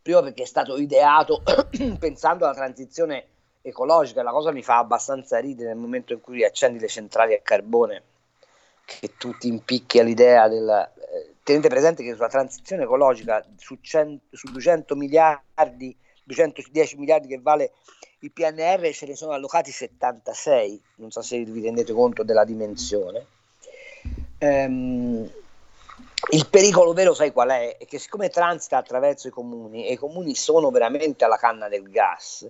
prima perché è stato ideato pensando alla transizione ecologica, la cosa mi fa abbastanza ridere nel momento in cui accendi le centrali a carbone, che tu ti impicchi all'idea del... Eh, tenete presente che sulla transizione ecologica su, 100, su 200 miliardi, 210 miliardi che vale il PNR ce ne sono allocati 76, non so se vi rendete conto della dimensione ehm, il pericolo vero, sai qual è? È che siccome transita attraverso i comuni e i comuni sono veramente alla canna del gas,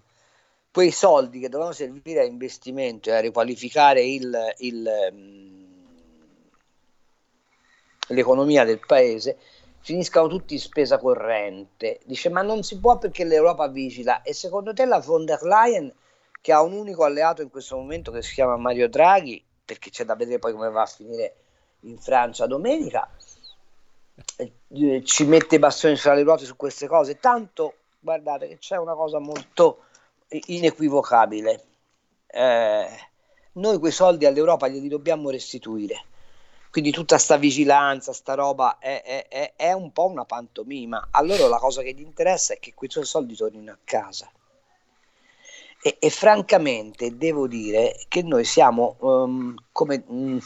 quei soldi che dovevano servire a investimento e a riqualificare il, il, ehm, l'economia del paese finiscano tutti in spesa corrente. Dice ma non si può perché l'Europa vigila e secondo te la von der Leyen che ha un unico alleato in questo momento che si chiama Mario Draghi, perché c'è da vedere poi come va a finire in Francia domenica, eh, ci mette i bastoni fra le ruote su queste cose, tanto guardate che c'è una cosa molto inequivocabile. Eh, noi quei soldi all'Europa glieli dobbiamo restituire. Quindi tutta sta vigilanza, sta roba è, è, è, è, un po' una pantomima. A loro la cosa che gli interessa è che quei suoi soldi tornino a casa. E, e francamente devo dire che noi siamo um, come... Um,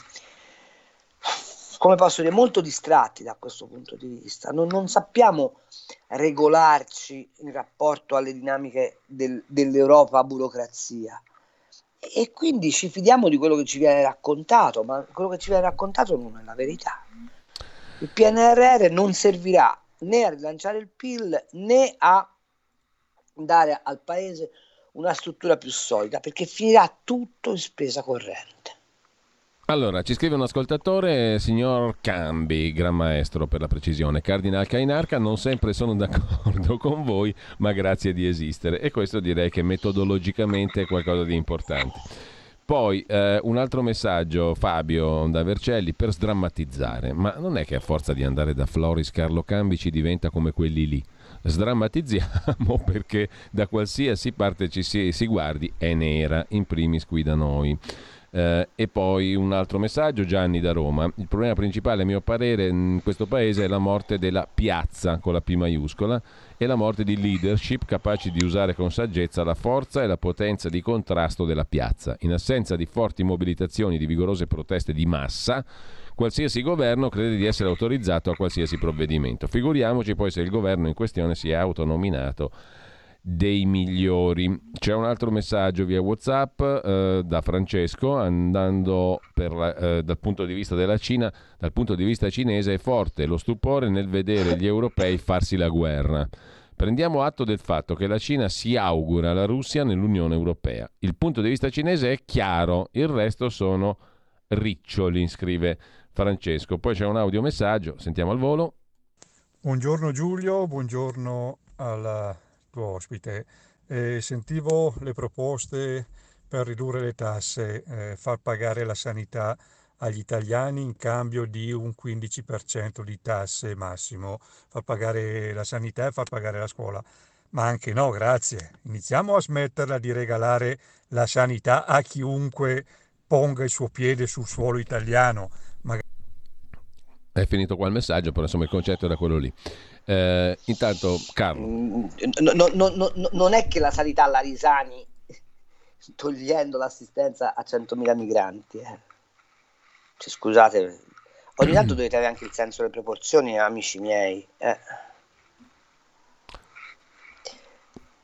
come posso dire, molto distratti da questo punto di vista. Non, non sappiamo regolarci in rapporto alle dinamiche del, dell'Europa burocrazia. E quindi ci fidiamo di quello che ci viene raccontato, ma quello che ci viene raccontato non è la verità. Il PNRR non servirà né a rilanciare il PIL né a dare al paese una struttura più solida, perché finirà tutto in spesa corrente. Allora, ci scrive un ascoltatore, signor Cambi, gran maestro per la precisione, Cardinal Cainarca, non sempre sono d'accordo con voi, ma grazie di esistere. E questo direi che metodologicamente è qualcosa di importante. Poi eh, un altro messaggio, Fabio da Vercelli, per sdrammatizzare, ma non è che a forza di andare da Floris Carlo Cambi ci diventa come quelli lì sdrammatizziamo perché da qualsiasi parte ci si, si guardi è nera, in primis qui da noi. Eh, e poi un altro messaggio, Gianni da Roma. Il problema principale, a mio parere, in questo paese è la morte della piazza con la P maiuscola e la morte di leadership capaci di usare con saggezza la forza e la potenza di contrasto della piazza. In assenza di forti mobilitazioni, di vigorose proteste di massa, qualsiasi governo crede di essere autorizzato a qualsiasi provvedimento. Figuriamoci poi se il governo in questione si è autonominato dei migliori. C'è un altro messaggio via WhatsApp eh, da Francesco, andando la, eh, dal punto di vista della Cina, dal punto di vista cinese è forte lo stupore nel vedere gli europei farsi la guerra. Prendiamo atto del fatto che la Cina si augura la Russia nell'Unione Europea. Il punto di vista cinese è chiaro, il resto sono riccioli, scrive Francesco. Poi c'è un audiomessaggio, sentiamo al volo. Buongiorno Giulio, buongiorno alla ospite. Eh, sentivo le proposte per ridurre le tasse, eh, far pagare la sanità agli italiani in cambio di un 15% di tasse massimo, far pagare la sanità e far pagare la scuola. Ma anche no, grazie. Iniziamo a smetterla di regalare la sanità a chiunque ponga il suo piede sul suolo italiano. Magari... È finito qua il messaggio, però insomma il concetto era quello lì. Eh, intanto, Carlo. Mm, no, no, no, non è che la sanità alla Risani togliendo l'assistenza a 100.000 migranti. Eh. Cioè, scusate, ogni tanto dovete avere anche il senso delle proporzioni, amici miei. Eh.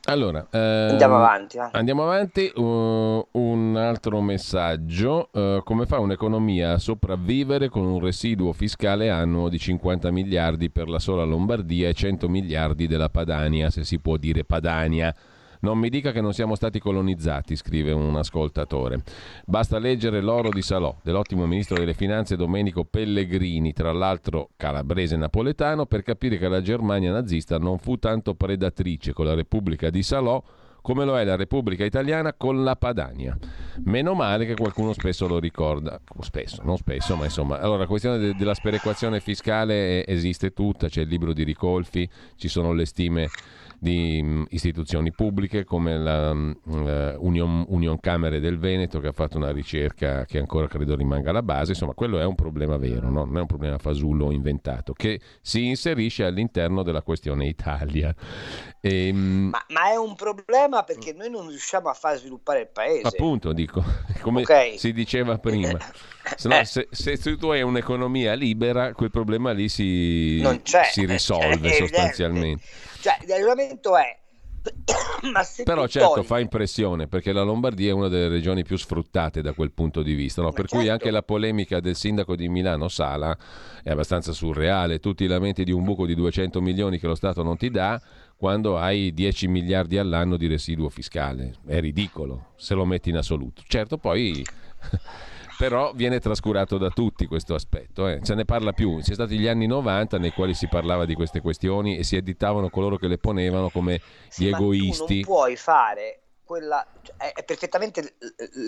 Allora, ehm, andiamo avanti. Eh. Andiamo avanti. Uh, un altro messaggio. Uh, come fa un'economia a sopravvivere con un residuo fiscale annuo di 50 miliardi per la sola Lombardia e 100 miliardi della Padania, se si può dire Padania? Non mi dica che non siamo stati colonizzati, scrive un ascoltatore. Basta leggere L'oro di Salò dell'ottimo ministro delle finanze Domenico Pellegrini, tra l'altro calabrese napoletano, per capire che la Germania nazista non fu tanto predatrice con la Repubblica di Salò come lo è la Repubblica Italiana con la Padania. Meno male che qualcuno spesso lo ricorda, spesso, non spesso, ma insomma. Allora, la questione de- della sperequazione fiscale esiste tutta, c'è il libro di Ricolfi, ci sono le stime di mm, istituzioni pubbliche come la uh, Union, Union, Camere del Veneto che ha fatto una ricerca che ancora credo rimanga alla base, insomma quello è un problema vero, no? non è un problema fasullo inventato, che si inserisce all'interno della questione Italia. E, ehm, ma, ma, è un problema perché noi non riusciamo a far sviluppare il paese. Appunto, dico, come okay. si diceva prima. Se, no, eh. se, se, tu hai un'economia libera, quel problema lì si, si risolve sostanzialmente. Cioè, ragionamento è Però certo fa impressione perché la Lombardia è una delle regioni più sfruttate da quel punto di vista, no? per certo. cui anche la polemica del sindaco di Milano Sala è abbastanza surreale, tutti i lamenti di un buco di 200 milioni che lo Stato non ti dà quando hai 10 miliardi all'anno di residuo fiscale, è ridicolo se lo metti in assoluto. Certo poi però viene trascurato da tutti questo aspetto, eh. se ne parla più, ci sono stati gli anni 90 nei quali si parlava di queste questioni e si additavano coloro che le ponevano come sì, gli egoisti. non puoi fare quella, cioè, è perfettamente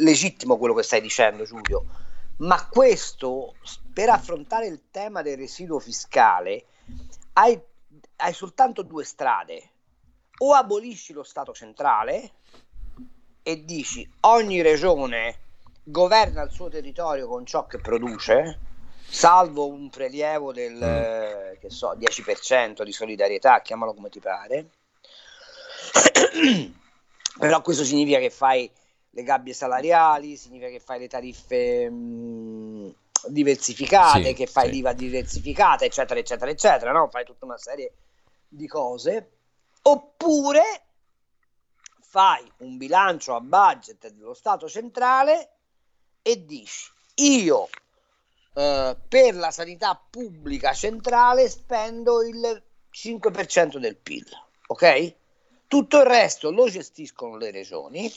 legittimo quello che stai dicendo Giulio, ma questo per affrontare il tema del residuo fiscale hai, hai soltanto due strade, o abolisci lo Stato centrale e dici ogni regione governa il suo territorio con ciò che produce, salvo un prelievo del mm. che so, 10% di solidarietà, chiamalo come ti pare. Però questo significa che fai le gabbie salariali, significa che fai le tariffe mh, diversificate, sì, che fai sì. l'IVA diversificata, eccetera, eccetera, eccetera, no? Fai tutta una serie di cose. Oppure fai un bilancio a budget dello Stato centrale e dici io eh, per la sanità pubblica centrale spendo il 5% del PIL, ok? Tutto il resto lo gestiscono le regioni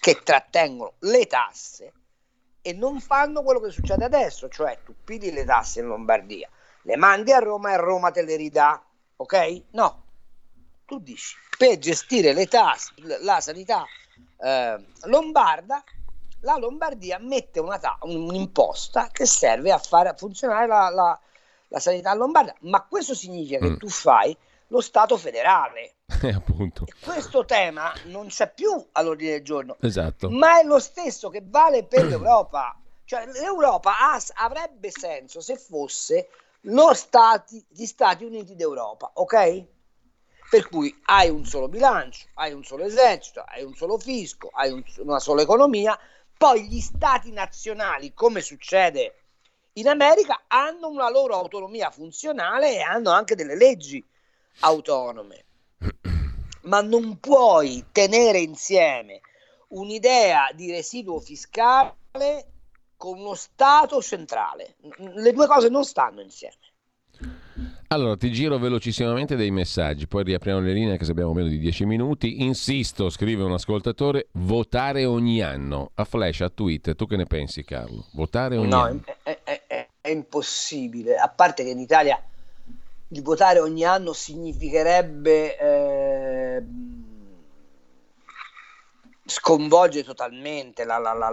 che trattengono le tasse e non fanno quello che succede adesso, cioè tu pigli le tasse in Lombardia, le mandi a Roma e Roma te le ridà, ok? No, tu dici per gestire le tasse, la sanità eh, lombarda la Lombardia mette una ta- un'imposta che serve a far funzionare la, la, la sanità lombarda, ma questo significa mm. che tu fai lo Stato federale. Eh, appunto. Questo tema non c'è più all'ordine del giorno, Esatto. ma è lo stesso che vale per l'Europa. Cioè, l'Europa ha- avrebbe senso se fosse lo stati, gli Stati Uniti d'Europa, ok? Per cui hai un solo bilancio, hai un solo esercito, hai un solo fisco, hai un- una sola economia, poi gli stati nazionali, come succede in America, hanno una loro autonomia funzionale e hanno anche delle leggi autonome. Ma non puoi tenere insieme un'idea di residuo fiscale con uno Stato centrale. Le due cose non stanno insieme. Allora, ti giro velocissimamente dei messaggi, poi riapriamo le linee che se abbiamo meno di 10 minuti. Insisto, scrive un ascoltatore, votare ogni anno. A flash, a tweet, tu che ne pensi Carlo? Votare ogni No, anno? è, è- è- è impossibile. A parte che in Italia il votare ogni anno significherebbe eh, sconvolgere totalmente la- la- la-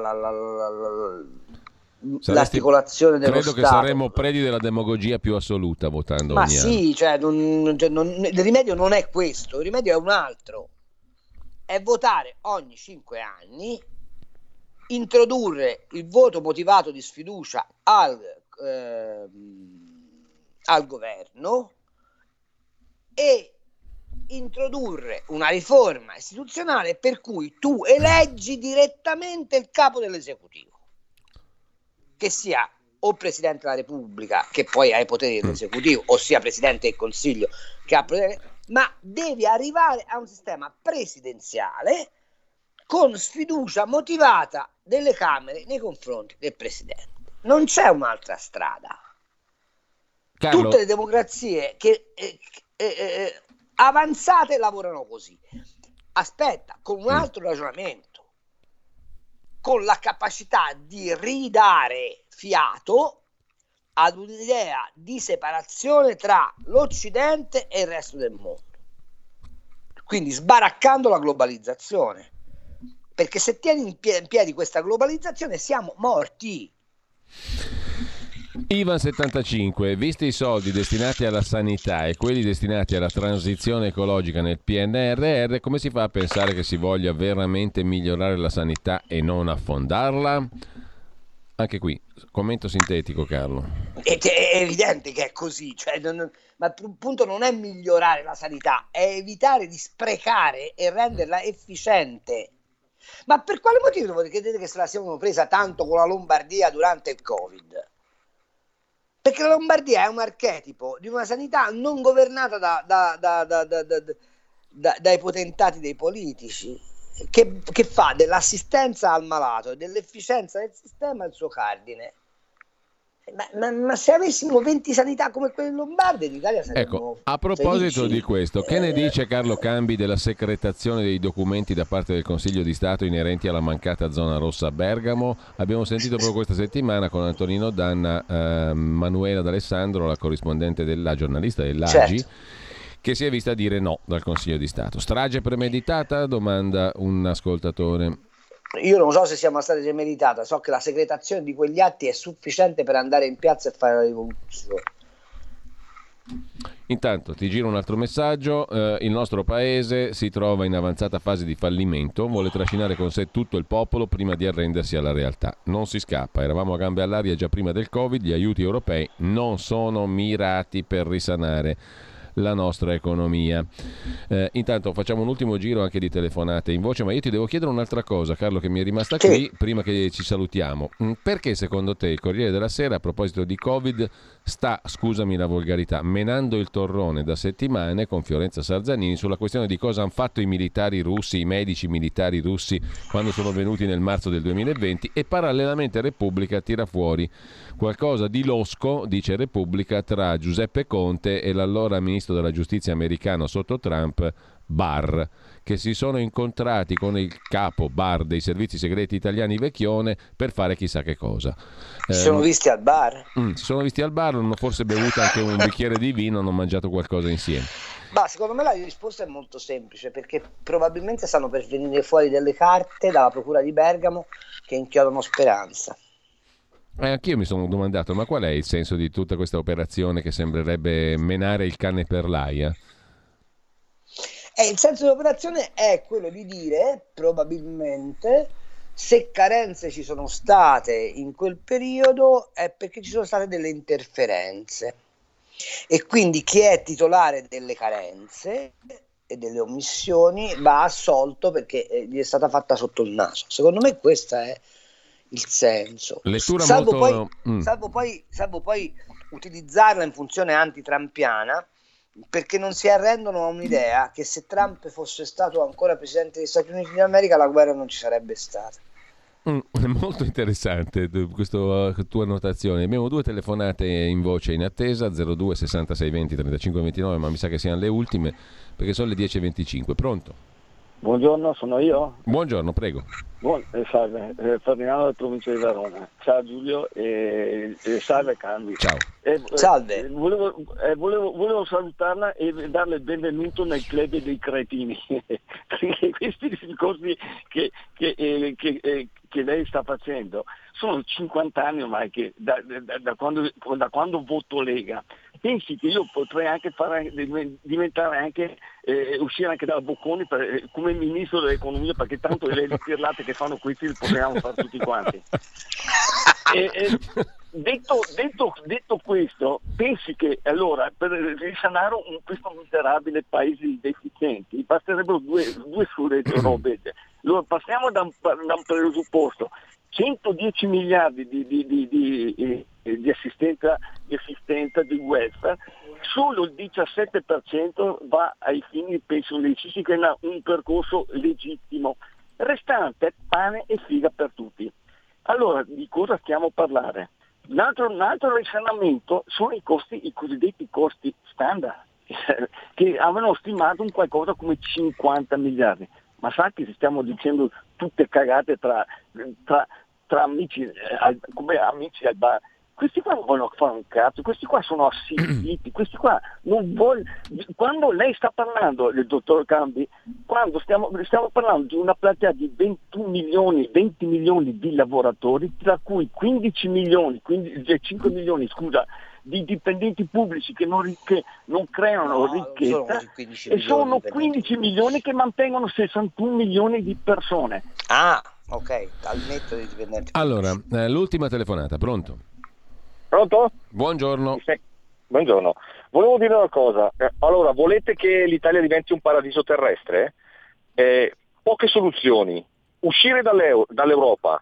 Saresti- l'articolazione dello Credo che Stato. saremmo predi della demagogia più assoluta votando Ma sì, cioè, non- cioè, non- il rimedio non è questo, il rimedio è un altro. È votare ogni cinque anni, introdurre il voto motivato di sfiducia al, ehm, al governo e introdurre una riforma istituzionale per cui tu eleggi direttamente il capo dell'esecutivo, che sia o Presidente della Repubblica, che poi ha i poteri dell'esecutivo, o sia Presidente del Consiglio, che ha poteri, ma devi arrivare a un sistema presidenziale con sfiducia motivata delle Camere nei confronti del Presidente. Non c'è un'altra strada. Carlo, Tutte le democrazie che eh, eh, eh, avanzate lavorano così. Aspetta, con un altro ragionamento, con la capacità di ridare fiato ad un'idea di separazione tra l'Occidente e il resto del mondo. Quindi sbaraccando la globalizzazione. Perché se tieni in pie- in piedi questa globalizzazione siamo morti. Ivan75, visti i soldi destinati alla sanità e quelli destinati alla transizione ecologica nel PNRR, come si fa a pensare che si voglia veramente migliorare la sanità e non affondarla? Anche qui, commento sintetico Carlo. È evidente che è così, cioè non- ma il punto non è migliorare la sanità, è evitare di sprecare e renderla efficiente. Ma per quale motivo credete che se la siamo presa tanto con la Lombardia durante il Covid? Perché la Lombardia è un archetipo di una sanità non governata da- da- da- da- da- da- da- dai potentati dei politici, che, che fa dell'assistenza al malato e dell'efficienza del sistema il suo cardine. Ma, ma- se avessimo 20 sanità come quelle lombarde, in Italia saremmo Ecco, a proposito felici. di questo, che ne dice Carlo Cambi della secretazione dei documenti da parte del Consiglio di Stato inerenti alla mancata zona rossa a Bergamo? Abbiamo sentito proprio questa settimana con Antonino Danna, eh, Manuela D'Alessandro, la corrispondente della giornalista dell'AGI, Certo. che si è vista dire no dal Consiglio di Stato. Strage premeditata? Domanda un ascoltatore. Io non so se sia una strage meditata, so che la secretazione di quegli atti è sufficiente per andare in piazza e fare la rivoluzione. Intanto ti giro un altro messaggio, Eh, il nostro paese si trova in avanzata fase di fallimento, vuole trascinare con sé tutto il popolo prima di arrendersi alla realtà. Non si scappa, eravamo a gambe all'aria già prima del Covid, gli aiuti europei non sono mirati per risanare la nostra economia. Eh, intanto facciamo un ultimo giro anche di telefonate in voce, ma io ti devo chiedere un'altra cosa, Carlo, che mi è rimasta Sì. qui prima che ci salutiamo. Mm, Perché secondo te il Corriere della Sera, a proposito di Covid, sta, scusami la volgarità, menando il torrone da settimane con Fiorenza Sarzanini sulla questione di cosa hanno fatto i militari russi, i medici militari russi quando sono venuti nel marzo del 2020 e parallelamente Repubblica tira fuori qualcosa di losco, dice Repubblica, tra Giuseppe Conte e l'allora ministro della giustizia americano sotto Trump, Barr, che si sono incontrati con il capo Barr dei servizi segreti italiani Vecchione per fare chissà che cosa. Si Eh, sono visti al bar? Mm, si sono visti al bar, hanno forse bevuto anche un bicchiere di vino, hanno mangiato qualcosa insieme. Ma secondo me la risposta è molto semplice perché probabilmente stanno per venire fuori delle carte dalla procura di Bergamo che inchiodano speranza. Eh, anch'io mi sono domandato, ma qual è il senso di tutta questa operazione che sembrerebbe menare il cane per l'aia? E il senso dell'operazione è quello di dire, probabilmente, se carenze ci sono state in quel periodo è perché ci sono state delle interferenze. E quindi chi è titolare delle carenze e delle omissioni va assolto perché eh, gli è stata fatta sotto il naso. Secondo me questo è il senso. Lettura salvo, molto... poi, mm. salvo, poi, salvo poi utilizzarla in funzione antitrampiana perché non si arrendono a un'idea che se Trump fosse stato ancora presidente degli Stati Uniti d'America la guerra non ci sarebbe stata. Mm, è molto interessante questa tua annotazione. Abbiamo due telefonate in voce in attesa, 02 66 20 35 29, ma mi sa che siano le ultime perché sono le 10.25. Pronto? Buongiorno, sono io. Buongiorno, prego. Buon, eh, salve, eh, Ferdinando della provincia di Verona. Ciao Giulio e, e salve Cambi. Ciao. Eh, Salve. eh, volevo, eh, volevo- volevo salutarla e darle il benvenuto nel club dei cretini. Perché questi discorsi che, che, eh, che, eh, che lei sta facendo sono 50 anni ormai che da, da- da quando, da quando voto Lega. Pensi che io potrei anche fare, diventare anche, eh, uscire anche dalla Bocconi per- eh, come ministro dell'economia perché tanto le pirlate che fanno questi le possiamo fare tutti quanti. E- e detto, detto- detto questo, pensi che allora per risanare un- questo miserabile paese di deficienti basterebbero due, due sole robe. Allora, passiamo da un, da un presupposto. 110 miliardi di, di- di- di- eh, di assistenza, di assistenza di welfare, solo il 17% va ai fini pensionistici che è un percorso legittimo. Restante pane e figa per tutti. Allora, di cosa stiamo a parlare? Un altro, un altro risanamento sono i costi, i cosiddetti costi standard, che avevano stimato un qualcosa come 50 miliardi. Ma sa che stiamo dicendo tutte cagate tra, tra- tra amici, eh, come amici al bar. Questi qua non vogliono fare un cazzo, questi qua sono assistiti, questi qua non vogliono... Quando lei sta parlando, il dottor Cambi, quando stiamo, stiamo parlando di una platea di 21 milioni, 20 milioni di lavoratori, tra cui 15 milioni, 15, 5 milioni, scusa, di dipendenti pubblici che non, che non creano No, non sono ricchezza 15 e sono di dipendenti 15 milioni che mantengono 61 milioni di persone. Ah, ok, al netto dei dipendenti. Allora, eh, l'ultima telefonata, pronto? Pronto? Buongiorno. Buongiorno. Volevo dire una cosa. Eh, Allora, volete che l'Italia diventi un paradiso terrestre? Eh, poche soluzioni. Uscire dall'Eu- dall'Europa,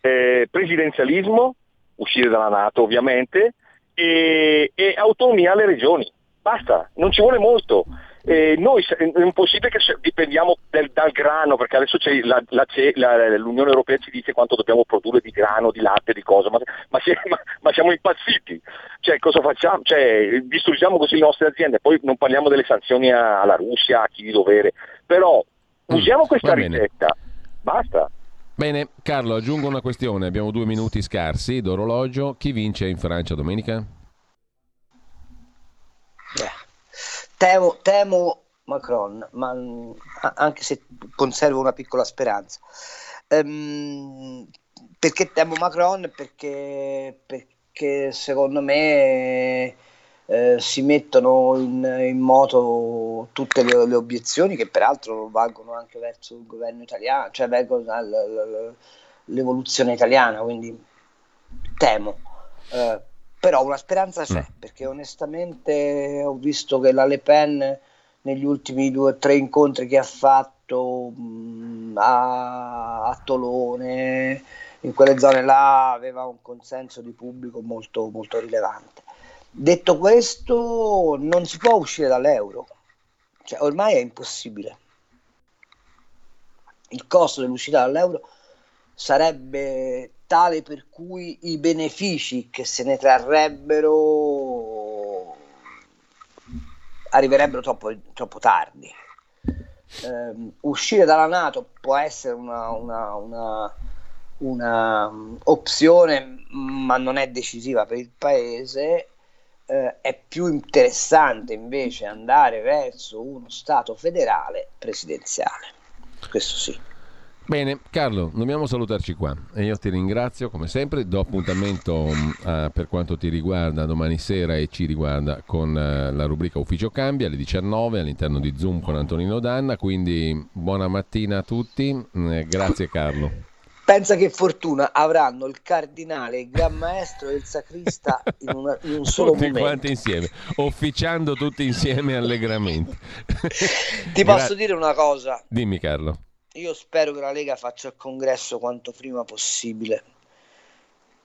eh, presidenzialismo, uscire dalla Nato ovviamente, e, e autonomia alle regioni. Basta, non ci vuole molto. Eh, noi è impossibile che dipendiamo del- dal grano, perché adesso c'è la- la- la- l'Unione Europea ci dice quanto dobbiamo produrre di grano, di latte, di cosa, ma, ma ma- ma siamo impazziti. Cioè, cosa facciamo? Cioè, distruggiamo così le nostre aziende, poi non parliamo delle sanzioni a- alla Russia, a chi di dovere, però usiamo Mm, questa ricetta, basta. Bene, Carlo, aggiungo una questione. Abbiamo due minuti scarsi d'orologio. Chi vince in Francia domenica? Eh, Temo, temo Macron, ma mm, anche se conservo una piccola speranza. Ehm, perché temo Macron? Perché, perché secondo me eh, si mettono in, in moto tutte le, le obiezioni che peraltro valgono anche verso il governo italiano, cioè verso la- la- la- l'evoluzione italiana, quindi temo. Eh, però una speranza c'è, Mm. perché onestamente ho visto che la Le Pen negli ultimi due o tre incontri che ha fatto mh, a, a Tolone, in quelle zone là, aveva un consenso di pubblico molto, molto rilevante. Detto questo, non si può uscire dall'euro, cioè ormai è impossibile. Il costo dell'uscita dall'euro sarebbe tale per cui i benefici che se ne trarrebbero arriverebbero troppo, troppo tardi. Ehm, uscire dalla Nato può essere una, una- una- una, mm, opzione, ma non è decisiva per il paese. Eh, è più interessante invece andare verso uno Stato federale presidenziale. Questo sì. Bene, Carlo, dobbiamo salutarci qua e io ti ringrazio come sempre, do appuntamento uh, per quanto ti riguarda domani sera e ci riguarda con uh, la rubrica Ufficio Cambia alle 19 all'interno di Zoom con Antonino Danna, quindi buona mattina a tutti, uh, grazie Carlo. Pensa che fortuna avranno il cardinale, il gran maestro e il sacrista in, una, in un solo tutti momento. quanti insieme, officiando tutti insieme allegramente. Ti posso Gra- dire una cosa? Dimmi Carlo. Io spero che la Lega faccia il congresso quanto prima possibile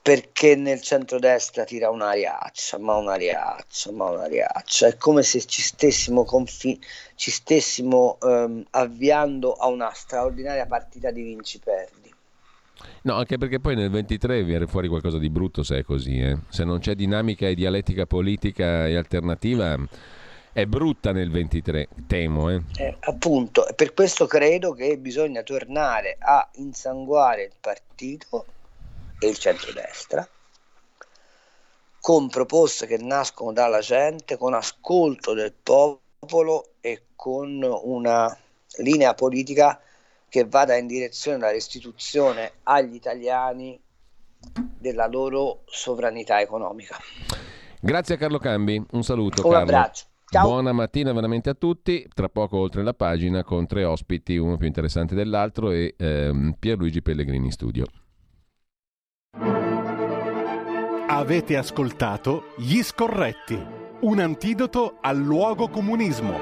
perché nel centrodestra tira un'ariaccia, ma un'ariaccia, ma un'ariaccia. È come se ci stessimo, confi- ci stessimo um, avviando a una straordinaria partita di vinci-perdi. No, anche perché poi nel 23 viene fuori qualcosa di brutto se è così. Eh? Se non c'è dinamica e dialettica politica e alternativa, è brutta nel 23, temo. Eh. Eh, appunto, per questo credo che bisogna tornare a insanguare il partito e il centrodestra con proposte che nascono dalla gente, con ascolto del popolo e con una linea politica che vada in direzione della restituzione agli italiani della loro sovranità economica. Grazie a Carlo Cambi, un saluto. Un Carlo. abbraccio. Ciao. Buona mattina veramente a tutti. Tra poco oltre la pagina con tre ospiti, uno più interessante dell'altro e ehm, Pierluigi Pellegrini in studio. Avete ascoltato Gli Scorretti, un antidoto al luogo comunismo.